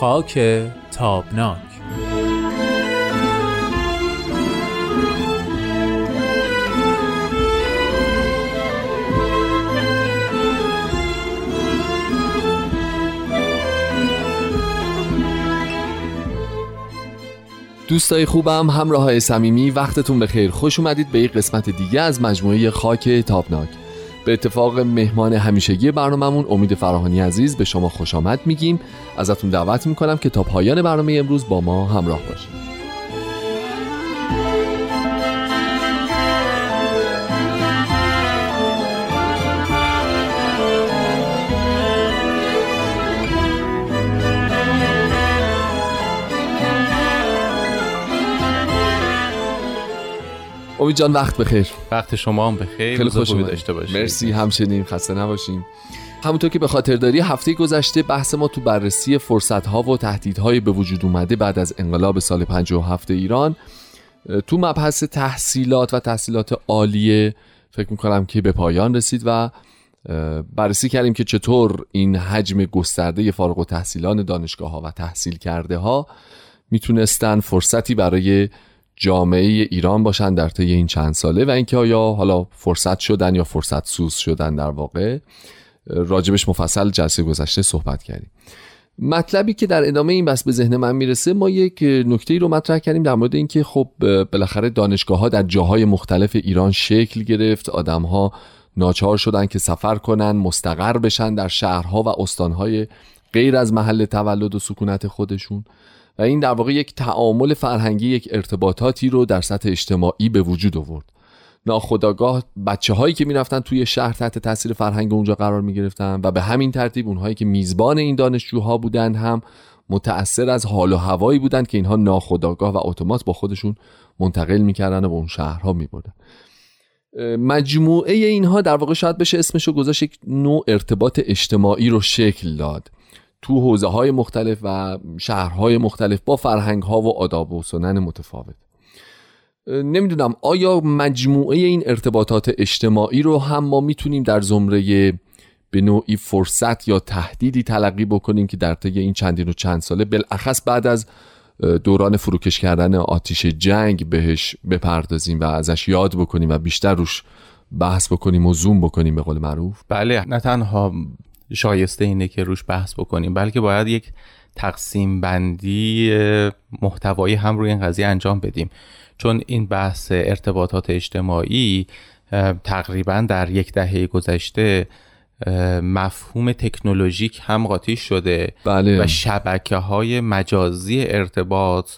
خاک تابناک. دوستای خوبم همراه های صمیمی وقتتون بخیر. خوش اومدید به یک قسمت دیگه از مجموعه خاک تابناک. به اتفاق مهمان همیشگی برنامهمون امید فراهانی عزیز به شما خوش آمد میگیم. ازتون دعوت می‌کنم که تا پایان برنامه امروز با ما همراه باشید. امید جان وقت بخیر. وقت شما هم بخیر. خیلی خوش داشته باشید مرسی همچنین. خسته نباشیم. همونطور که به خاطر داری هفته گذشته بحث ما تو بررسی فرصت ها و تهدیدهای به وجود اومده بعد از انقلاب سال 57 ایران. تو مبحث تحصیلات و تحصیلات عالیه فکر می‌کنم که به پایان رسید و بررسی کردیم که چطور این حجم گسترده فارغ و تحصیلان دانشگاه ها و تحصیل کرده ها می‌تونستن فرصتی برای جامعه ایران باشن در طی این چند ساله و اینکه آیا حالا فرصت شدن یا فرصت سوز شدن در واقع راجبش مفصل جلسه گذشته صحبت کردیم. مطلبی که در ادامه این بس به ذهن من می‌رسه ما یک نکته رو مطرح کردیم در مورد اینکه خب بالاخره دانشگاه ها در جاهای مختلف ایران شکل گرفت آدم ها ناچار شدن که سفر کنن مستقر بشن در شهرها و استانهای غیر از محل تولد و سکونت خودشون. و این در واقع یک تعامل فرهنگی یک ارتباطاتی رو در سطح اجتماعی به وجود آورد. ناخداگاه بچه هایی که می‌رفتن توی شهر تحت تاثیر فرهنگ اونجا قرار می گرفتن و به همین ترتیب اونهایی که میزبان این دانشجوها بودند هم متأثر از حال و هوایی بودند که اینها ناخداگاه و اتومات با خودشون منتقل می‌کردن و به اون شهرها میبردن. مجموعه اینها در واقع شاید بشه اسمشو گذاشت یک نوع ارتباط اجتماعی رو شکل داد. تو حوزه های مختلف و شهرهای مختلف با فرهنگ ها و آداب و سنن متفاوت. نمی‌دونم آیا مجموعه این ارتباطات اجتماعی رو هم ما می‌تونیم در زمره به نوعی فرصت یا تهدیدی تلقی بکنیم که در طی این چندین و چند ساله بالاخص بعد از دوران فروکش کردن آتیش جنگ بهش بپردازیم و ازش یاد بکنیم و بیشتر روش بحث بکنیم و زوم بکنیم به قول معروف؟ بله نه تنها شایسته اینه که روش بحث بکنیم بلکه باید یک تقسیم بندی محتوایی هم روی این قضیه انجام بدیم چون این بحث ارتباطات اجتماعی تقریبا در یک دهه گذشته مفهوم تکنولوژیک هم قاطی شده بله. و شبکه های مجازی ارتباط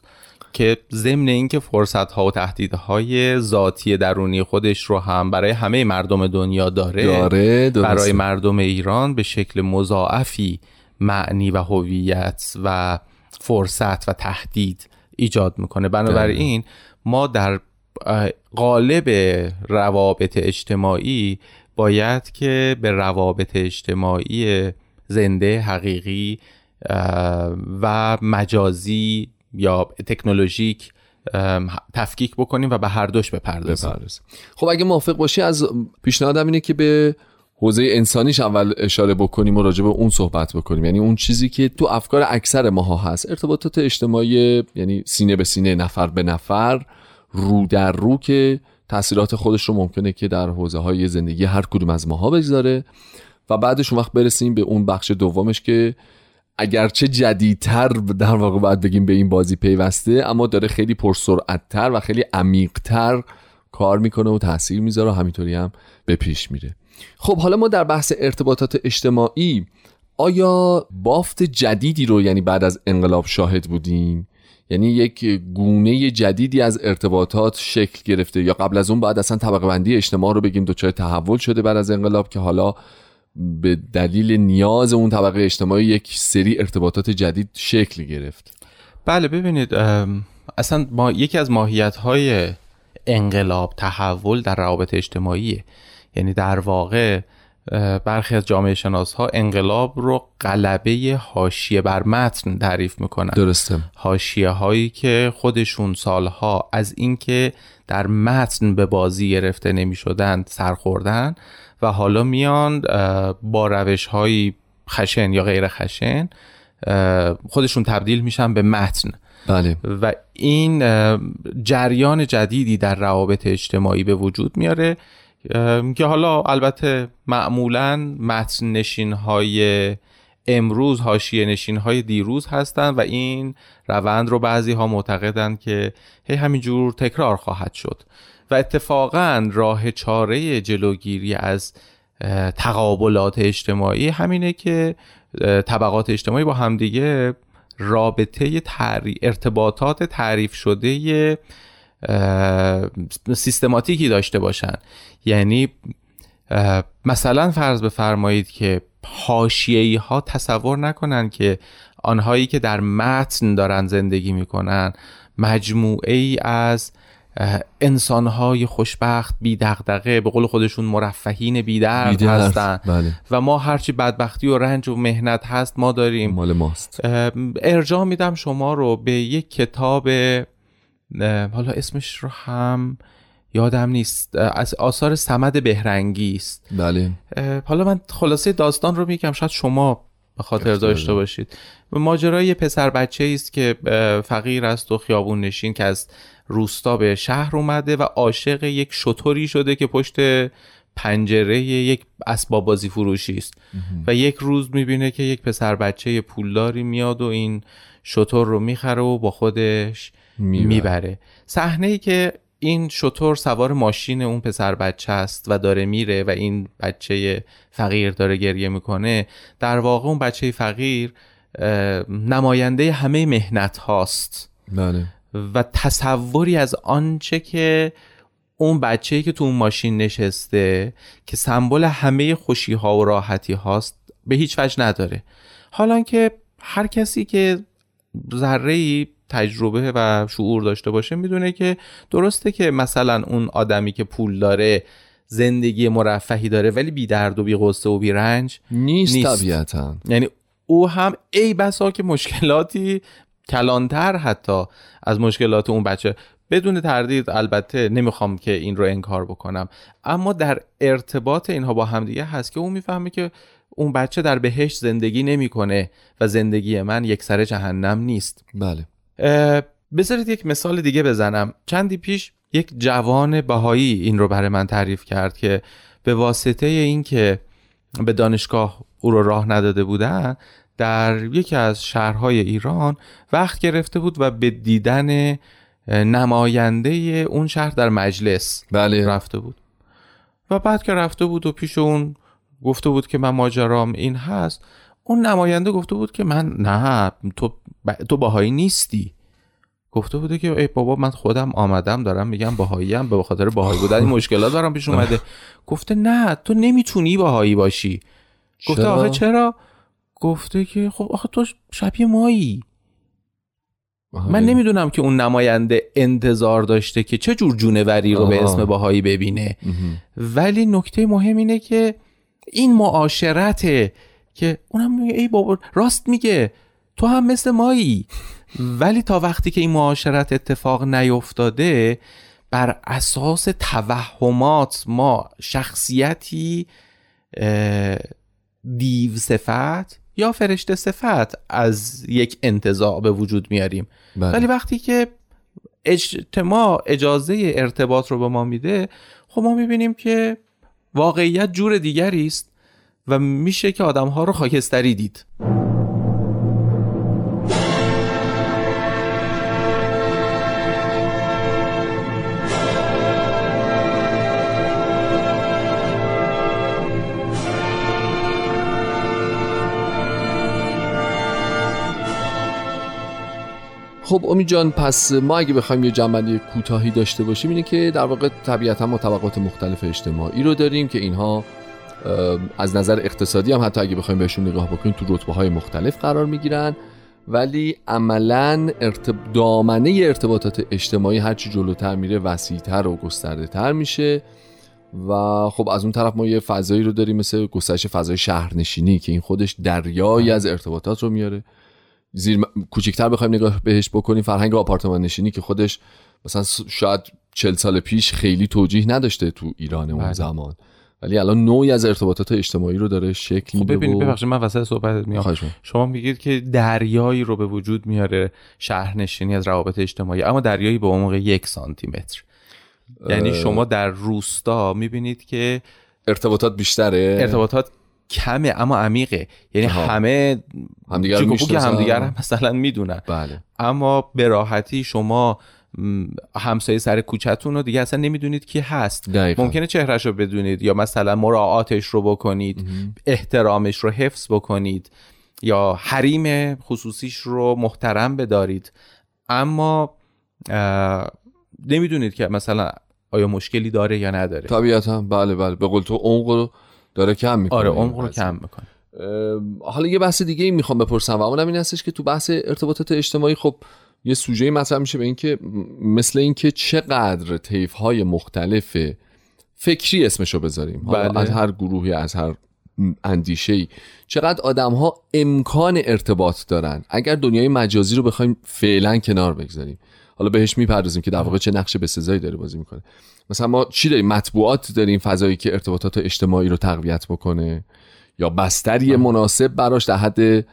که ضمن اینکه فرصت ها و تهدیدهای ذاتی درونی خودش رو هم برای همه مردم دنیا داره, داره برای مردم ایران به شکل مضاعفی معنی و هویت و فرصت و تهدید ایجاد می‌کنه. بنابراین ما در قالب روابط اجتماعی باید که به روابط اجتماعی زنده حقیقی و مجازی یا تکنولوژیک تفکیک بکنیم و به هر دوش بپردازیم. خب اگه موافق باشی از پیشنهادم اینه که به حوزه انسانیش اول اشاره بکنیم و راجع به اون صحبت بکنیم. یعنی اون چیزی که تو افکار اکثر ماها هست. ارتباطات اجتماعی یعنی سینه به سینه نفر به نفر رو در رو که تاثیرات خودش رو ممکنه که در حوزه های زندگی هر کدوم از ماها بگذاره. و بعدش اون وقت برسیم به اون بخش دومش که اگرچه جدیدتر در واقع باید بگیم به این بازی پیوسته اما داره خیلی پرسرعتتر و خیلی عمیقتر کار می‌کنه و تاثیر می‌ذاره و همینطوری هم به پیش میره. خب حالا ما در بحث ارتباطات اجتماعی آیا بافت جدیدی رو یعنی بعد از انقلاب شاهد بودیم؟ یعنی یک گونه جدیدی از ارتباطات شکل گرفته یا قبل از اون بعد اصلا طبقه بندی اجتماع رو بگیم دچار تحول شده بعد از انقلاب که حالا به دلیل نیاز اون طبقه اجتماعی یک سری ارتباطات جدید شکل گرفت. بله ببینید اصلا ما یکی از ماهیت های انقلاب تحول در روابط اجتماعیه یعنی در واقع برخی از جامعه شناس ها انقلاب رو قلبه حاشیه بر متن تعریف می‌کنن. درسته. حاشیه هایی که خودشون سالها از اینکه در متن به بازی گرفته نمی شدن سرخوردن و حالا میان با روش های خشن یا غیر خشن خودشون تبدیل میشن به متن. بله. و این جریان جدیدی در روابط اجتماعی به وجود میاره که حالا البته معمولا متن نشین های امروز حاشیه نشین های دیروز هستند و این روند رو بعضی ها معتقدند که هی همینجور تکرار خواهد شد. و اتفاقا راه چاره جلوگیری از تقابلات اجتماعی همینه که طبقات اجتماعی با همدیگه رابطه ارتباطات تعریف شده سیستماتیکی داشته باشن. یعنی مثلا فرض بفرمایید که حاشیه‌ای ها تصور نکنن که آنهایی که در متن دارن زندگی می‌کنن مجموعه ای از انسانهای خوشبخت بی دغدغه به قول خودشون مرفهین بی درد هستن. بله. و ما هرچی بدبختی و رنج و مهنت هست ما داریم. مال ماست. ارجاع میدم شما رو به یک کتاب حالا اسمش رو هم یادم نیست. از آثار سمد بهرنگی است. بله. حالا من خلاصه داستان رو میگم شاید شما خاطر داشته باشید. ماجرای پسر بچه است که فقیر است و خیابون نشین که از روستا به شهر اومده و عاشق یک شطوری شده که پشت پنجره یک اسباب بازی فروشی است. و یک روز می‌بینه که یک پسر بچه پولداری میاد و این شطور رو می‌خره و با خودش می‌بره. صحنه ای که این شطور سوار ماشین اون پسر بچه است و داره میره و این بچه فقیر داره گریه می‌کنه در واقع اون بچه فقیر نماینده همه مهنت هاست بله. و تصوری از آنچه که اون بچه که تو اون ماشین نشسته که سمبل همه خوشی ها و راحتی هاست به هیچ وجه نداره حالا که هر کسی که ذره تجربه و شعور داشته باشه می‌دونه که درسته که مثلا اون آدمی که پول داره زندگی مرفهی داره ولی بی درد و بی غصه و بی رنج نیست, نیست. طبیعتا. یعنی او هم ای بسا که مشکلاتی کلانتر حتی از مشکلات اون بچه. بدون تردید البته نمی‌خوام که این رو انکار بکنم. اما در ارتباط اینها با همدیگه هست که اون می‌فهمه که اون بچه در بهشت زندگی نمی‌کنه و زندگی من یک سر جهنم نیست. بله. بذارید یک مثال دیگه بزنم چندی پیش یک جوان بهایی این رو برای من تعریف کرد که به واسطه اینکه به دانشگاه او رو راه نداده بودن در یکی از شهرهای ایران وقت گرفته بود و به دیدن نماینده اون شهر در مجلس بله. رفته بود و بعد که رفته بود و پیش اون گفته بود که من ماجرام این هست اون نماینده گفته بود که من نه تو ب... تو باهایی نیستی. گفته بوده که ای بابا من خودم آمدم دارم میگم باهایی هم به خاطر باهایی بودن این مشکلات دارم پیش اومده. گفته نه تو نمی‌تونی باهایی باشی. گفته آخه چرا؟ گفته که خب آخه تو شبیه مایی. من نمی‌دونم که اون نماینده انتظار داشته که چه جور جونوری رو به اسم باهایی ببینه. ولی نکته مهم اینه که این معاشرته که اونم میگه ای بابا راست میگه تو هم مثل مایی. ولی تا وقتی که این معاشرت اتفاق نیفتاده بر اساس توهمات ما شخصیتی دیو صفت یا فرشته صفت از یک انتظاع به وجود میاریم. بله. ولی وقتی که اجتماع اجازه ارتباط رو به ما میده خب ما می‌بینیم که واقعیت جور دیگری است. و میشه که آدم ها رو خاکستری دید. خب امید جان پس ما اگه بخوایم یه جنبندی کوتاهی داشته باشیم اینه که در واقع طبیعتا ما طبقات مختلف اجتماعی رو داریم که اینها از نظر اقتصادی هم حتی اگه بخوایم بهشون نگاه بکنیم تو رتبه های مختلف قرار می‌گیرن. ولی عملا ارتب... دامنه ارتباطات اجتماعی هرچی جلوتر میره وسیعتر و گسترده تر میشه. و خب از اون طرف ما یه فضایی رو داریم مثل گسترش فضای شهرنشینی که این خودش دریایی از ارتباطات رو میاره. زیر کوچکتر بخوایم نگاه بهش بکنیم فرهنگ آپارتمان نشینی که خودش مثلا شاید چل سال پیش خیلی توجیه نداشته تو ایران اون بله. زمان. ولی الان نوعی از ارتباطات اجتماعی رو داره شکل خب ببینید و ببخشید من وسط صحبت میام. شما. میگید که دریایی رو به وجود میاره شهرنشینی از روابط اجتماعی اما دریایی به عمق یک سانتی متر یعنی شما در روستا می‌بینید که ارتباطات بیشتره؟ ارتباطات کمه اما عمیقه. یعنی آها. همه همدیگر می‌شناسن. همدیگر هم مثلا می‌دونن. بله. اما به راحتی شما همسایه سر کوچتون رو دیگه اصلا نمی‌دونید کی هست. دقیقاً. ممکنه چهرش رو بدونید یا مثلا مراعاتش رو بکنید احترامش رو حفظ بکنید یا حریم خصوصیش رو محترم بدارید. اما نمی‌دونید که مثلا آیا مشکلی داره یا نداره. طبیعتا. بله بله. به قول تو عمق رو داره کم می‌کنه. آره عمق رو کم می‌کنه. حالا یه بحث دیگه ای می‌خوام بپرسم و اونم این هستش که تو بحث ارتباطات اجتماعی خب یه سوژه مطرح میشه به اینکه مثل اینکه چقدر طیف های مختلف فکری اسمشو بذاریم. بله. از هر گروهی از هر اندیشه ای چقدر آدم ها امکان ارتباط دارن. اگر دنیای مجازی رو بخوایم فعلا کنار بگذاریم. حالا بهش می‌پردازیم که در واقع چه نقش بسزایی داره بازی می‌کنه. مثلا ما چی داریم؟ مطبوعات داریم فضایی که ارتباطات اجتماعی رو تقویت بکنه یا بستری مناسب براش در حد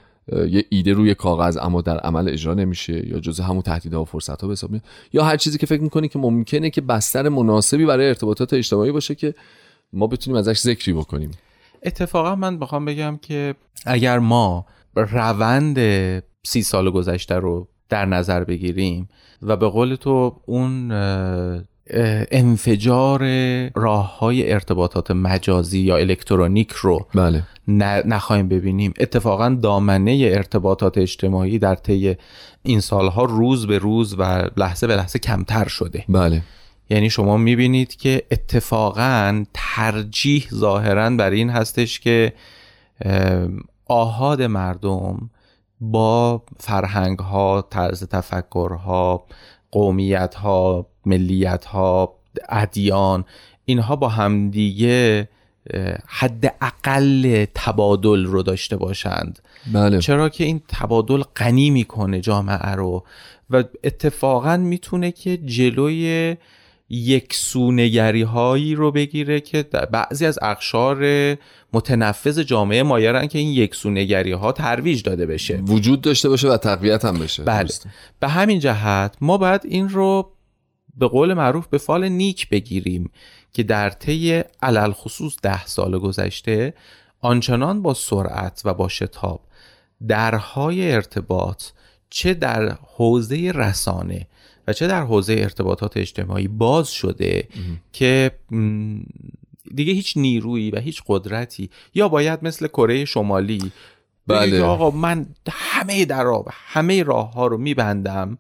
یه ایده روی کاغذ اما در عمل اجرا نمیشه یا جزء همون تهدیدها و فرصت ها به حساب یا هر چیزی که فکر می‌کنی که ممکنه که بستر مناسبی برای ارتباطات اجتماعی باشه که ما بتونیم ازش ذکری بکنیم. اتفاقا من بخوام بگم که اگر ما روند سی سال گذشته رو در نظر بگیریم و به قول تو اون انفجار راه های ارتباطات مجازی یا الکترونیک رو بله. نخواهیم ببینیم. اتفاقا دامنه ارتباطات اجتماعی در طی این سالها روز به روز و لحظه به لحظه کمتر شده. بله. یعنی شما می‌بینید که اتفاقا ترجیح ظاهرا بر این هستش که آهاد مردم با فرهنگ ها طرز تفکر ها قومیت ها ملیت ها ادیان اینها با همدیگه حد اقل تبادل رو داشته باشند. بله. چرا که این تبادل غنی می‌کنه جامعه رو و اتفاقا می‌تونه که جلوی یک سونگری هایی رو بگیره که بعضی از اقشار متنفذ جامعه مایرن که این یک سونگری ها ترویج داده بشه. وجود داشته باشه و تقویت هم بشه. بله. به همین جهت ما باید این رو به قول معروف به فال نیک بگیریم که در طی علل خصوص ده سال گذشته آنچنان با سرعت و با شتاب درهای ارتباط چه در حوزه رسانه و چه در حوزه ارتباطات اجتماعی باز شده که م، دیگه هیچ نیرویی و هیچ قدرتی یا باید مثل کره شمالی بله. که آقا من همه در و همه راه ها رو میبندم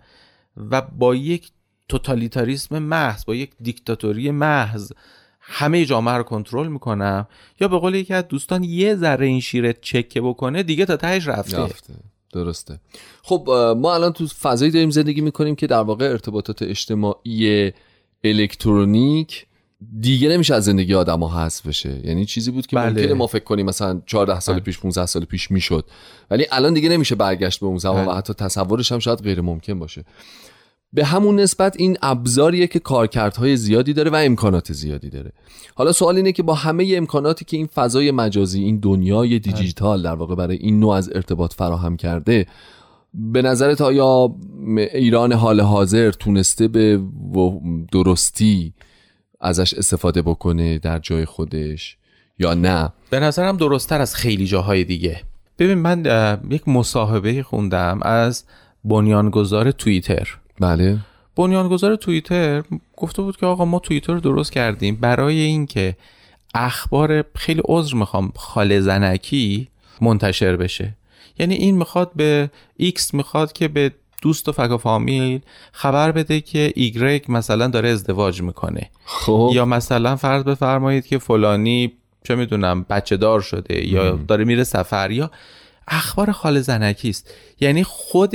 و با یک توتالیتاریسم محض با یک دیکتاتوری محض. همه جامعه رو کنترل می‌کنم. یا به قول یکی از دوستان یه ذره این شیره چکه بکنه دیگه تا تهش رفته. رفته درسته. خب ما الان تو فضایی داریم زندگی می‌کنیم که در واقع ارتباطات اجتماعی الکترونیک دیگه نمیشه از زندگی آدم ها حذف بشه. یعنی چیزی بود که بله. ممکنه ما فکر کنیم مثلا 14 سال بله. پیش 15 سال پیش می‌شد. ولی الان دیگه نمیشه برگشت به اون زمان بله. و حتی تصورش هم شاید غیر ممکن باشه. به همون نسبت این ابزاریه که کارکردهای زیادی داره و امکانات زیادی داره. حالا سوال اینه که با همه امکاناتی که این فضای مجازی این دنیای دیجیتال در واقع برای این نوع از ارتباط فراهم کرده به نظرت آیا ایران حال حاضر تونسته به درستی ازش استفاده بکنه در جای خودش یا نه؟ به نظرم درستتر از خیلی جاهای دیگه. ببین من یک مصاحبه خوندم از بنیانگذار توییتر. بله. بنیانگذار توییتر گفته بود که آقا ما توییتر رو درست کردیم. برای اینکه اخبار خیلی عذر می‌خوام خاله زنکی منتشر بشه. یعنی این می‌خواد به ایکس می‌خواد که به دوست و فک و فامیل خبر بده که ایگرگ مثلا داره ازدواج می‌کنه. خب. یا مثلا فرض بفرمایید که فلانی چه می‌دونم بچه دار شده یا داره میره سفر یا اخبار خاله زنکی است. یعنی خود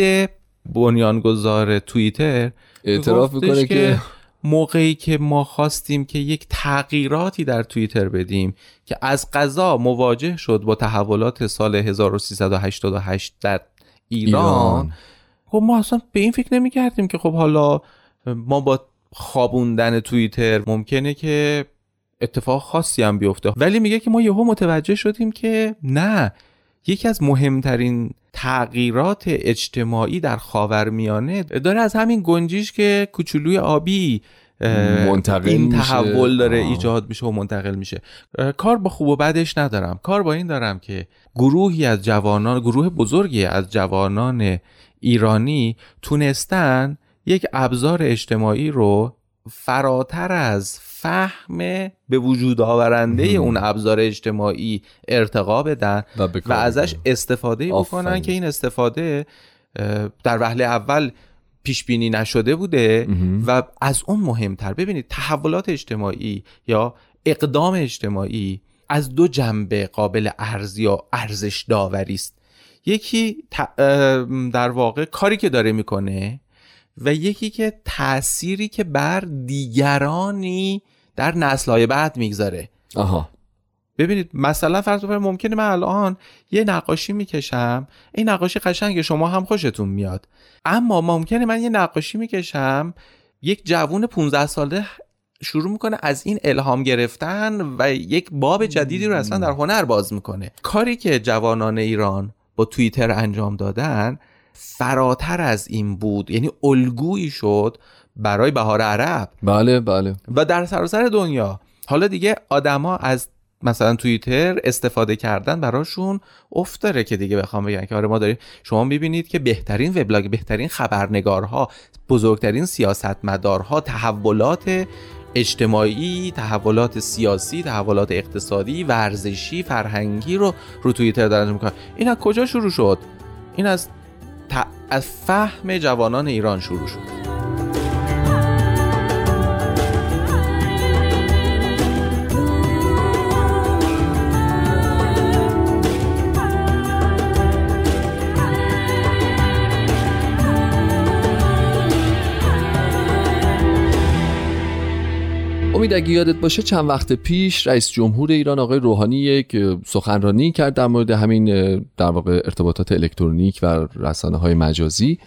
بنیانگذار توییتر اعتراف می‌کنه که موقعی که ما خواستیم که یک تغییراتی در توییتر بدیم که از قضا مواجه شد با تحولات سال 1388 در ایران, ایران. خب ما اصلا به این فکر نمی کردیم که خب حالا ما با خوابوندن توییتر ممکنه که اتفاق خاصی هم بیفته ولی میگه که ما یهو متوجه شدیم که نه یکی از مهمترین تغییرات اجتماعی در خاورمیانه داره از همین گنجیش که کوچولوی آبی منتقل این میشه. تحول داره آه. ایجاد میشه و منتقل میشه کار با خوب و بدش ندارم کار با این دارم که گروهی از جوانان گروه بزرگی از جوانان ایرانی تونستن یک ابزار اجتماعی رو فراتر از فهم به وجود آورنده مهم. اون ابزار اجتماعی ارتقا بدن و, و ازش. استفاده بکنن. که این استفاده در وهله اول پیش بینی نشده بوده. و از اون مهمتر ببینید تحولات اجتماعی یا اقدام اجتماعی از دو جنبه قابل ارز یا ارزش داوری است یکی در واقع کاری که داره می‌کنه و یکی که تأثیری که بر دیگرانی در نسلهای بعد می‌گذاره آها. ببینید مثلا فرض بفرمایید ممکنه من الان یه نقاشی می‌کشم این نقاشی قشنگ شما هم خوشتون میاد. اما ممکنه من یه نقاشی می‌کشم یک جوون 15 ساله شروع می‌کنه از این الهام گرفتن و یک باب جدیدی رو اصلا در هنر باز می‌کنه. کاری که جوانان ایران با توییتر انجام دادن فراتر از این بود یعنی الگویی شد برای بهار عرب. بله بله. و در سراسر دنیا. حالا دیگه آدما از مثلا توییتر استفاده کردن براشون افت داره که دیگه بخوام بگن که آره ما داریم. شما می‌بینید که بهترین وبلاگ بهترین خبرنگارها بزرگترین سیاستمدارها تحولات اجتماعی تحولات سیاسی تحولات اقتصادی ورزشی فرهنگی رو رو توییتر دارن می‌کنن. این از کجا شروع شد؟ این از ت- از فهم جوانان ایران شروع شد. امید اگه یادت باشه چند وقت پیش رئیس جمهور ایران آقای روحانی یک سخنرانی کرد در مورد همین در واقع ارتباطات الکترونیک و رسانه های مجازی.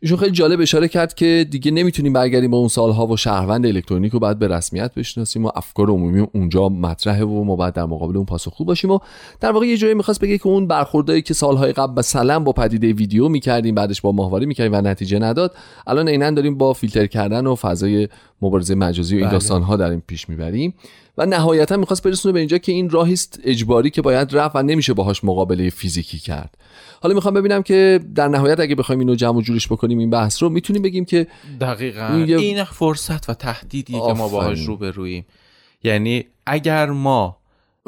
ایشون خیلی جالب اشاره کرد که دیگه نمی‌تونیم برگردیم به اون سالها و شهروند الکترونیک رو باید به رسمیت بشناسیم و افکار عمومی اونجا مطرحه و ما باید در مقابل اون پاسخگو باشیم و در واقع یه جایی می‌خواست بگه که اون برخوردایی که سالهای قبل مثلا با پدیده ویدیو می‌کردیم بعدش با ماهواره می‌کردیم و نتیجه نداد. الان عینا داریم با فیلتر کردن و فضای مبارزه مجازی و این بله. داستانها داریم پیش می‌بریم و نهایتا می‌خواست برسونه به اینجا که این راهی است اجباری که باید رفت و نمیشه باهاش مقابله فیزیکی کرد حالا می‌خوام ببینم که در نهایت اگه بخوایم اینو جمع و جورش بکنیم این بحث رو می‌تونیم بگیم که دقیقا این یه- این فرصت و تهدیدی که ما باهاش آفرین. رو رویم یعنی اگر ما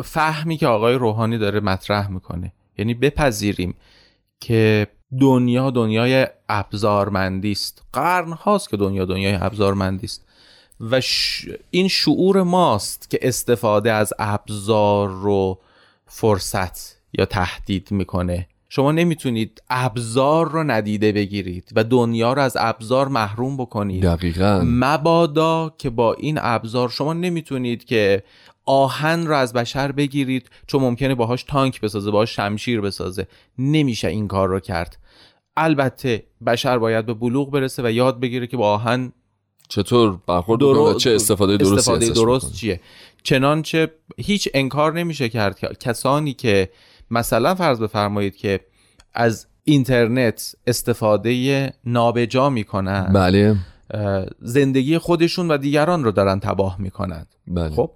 فهمی که آقای روحانی داره مطرح می‌کنه یعنی بپذیریم که دنیا دنیای ابزارمندی است. قرن هاست که دنیا دنیای ابزارمندی است. و ش... این شعور ماست که استفاده از ابزار رو فرصت یا تهدید می‌کنه. شما نمی‌تونید ابزار رو ندیده بگیرید و دنیا رو از ابزار محروم بکنید. دقیقا. مبادا که با این ابزار شما نمی‌تونید که آهن رو از بشر بگیرید چون ممکنه باهاش تانک بسازه باهاش شمشیر بسازه. نمیشه این کار رو کرد. البته بشر باید به بلوغ برسه و یاد بگیره که با آهن چطور برخورد و چه استفاده درستی استفاده درست بکنه. چیه؟ چنانچه هیچ انکار نمیشه کرد که کسانی که مثلا فرض بفرمایید که از اینترنت استفاده نابجا می‌کنن بله. زندگی خودشون و دیگران رو دارن تباه می‌کنند بله. خب؟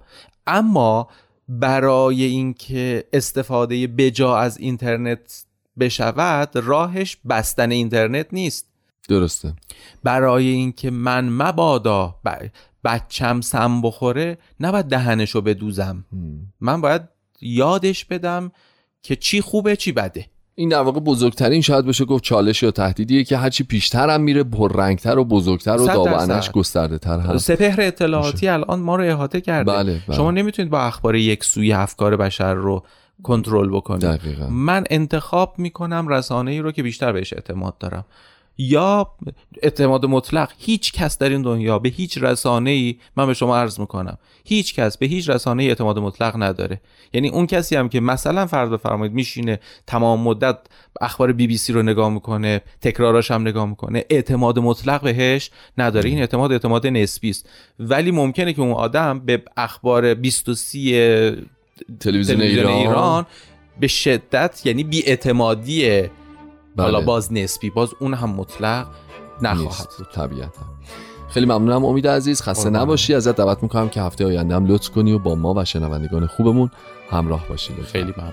اما برای اینکه استفاده بجا از اینترنت بشود راهش بستن اینترنت نیست. درسته. برای اینکه من مبادا ب- بچم سم بخوره نباید دهنشو بدوزم. من باید یادش بدم که چی خوبه چی بده. این در واقع بزرگترین شاید بشه گفت چالش یا تهدیدیه که هرچی پیشتر هم میره پررنگتر و بزرگتر و داوانش. گسترده تر هست. سپهر اطلاعاتی الان ما رو احاطه کرده. بله، بله. شما نمی‌تونید با اخبار یک سوی افکار بشر رو کنترل بکنید دقیقا. من انتخاب می‌کنم رسانه ای رو که بیشتر بهش اعتماد دارم. یا اعتماد مطلق هیچ کس در این دنیا به هیچ رسانه ای من به شما عرض می‌کنم. هیچ کس به هیچ رسانه ای اعتماد مطلق نداره. یعنی اون کسی هم که مثلا فرض بفرمایید میشینه تمام مدت اخبار بی بی سی رو نگاه می‌کنه تکراراش هم نگاه می‌کنه اعتماد مطلق بهش نداره. این اعتماد اعتماد نسبی است. ولی ممکنه که اون آدم به اخبار 23 تلویزیون ایران, ایران به شدت یعنی بی اعتمادی حالا باز نسبی باز اون هم مطلق نخواهد بود. طبیعتا. خیلی ممنونم. امید عزیز خسته نباشی. ازت دعوت می‌کنم که هفته آینده هم لطف کنی و با ما و شنوندگان خوبمون همراه باشید خیلی ممنون.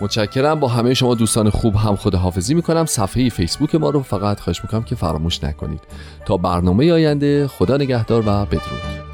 متشکرم. با همه شما دوستان خوب هم خود حافظی می‌کنم. صفحه فیسبوک ما رو فقط خواهش می‌کنم که فراموش نکنید. تا برنامه آینده خدا نگهدار و بدرود.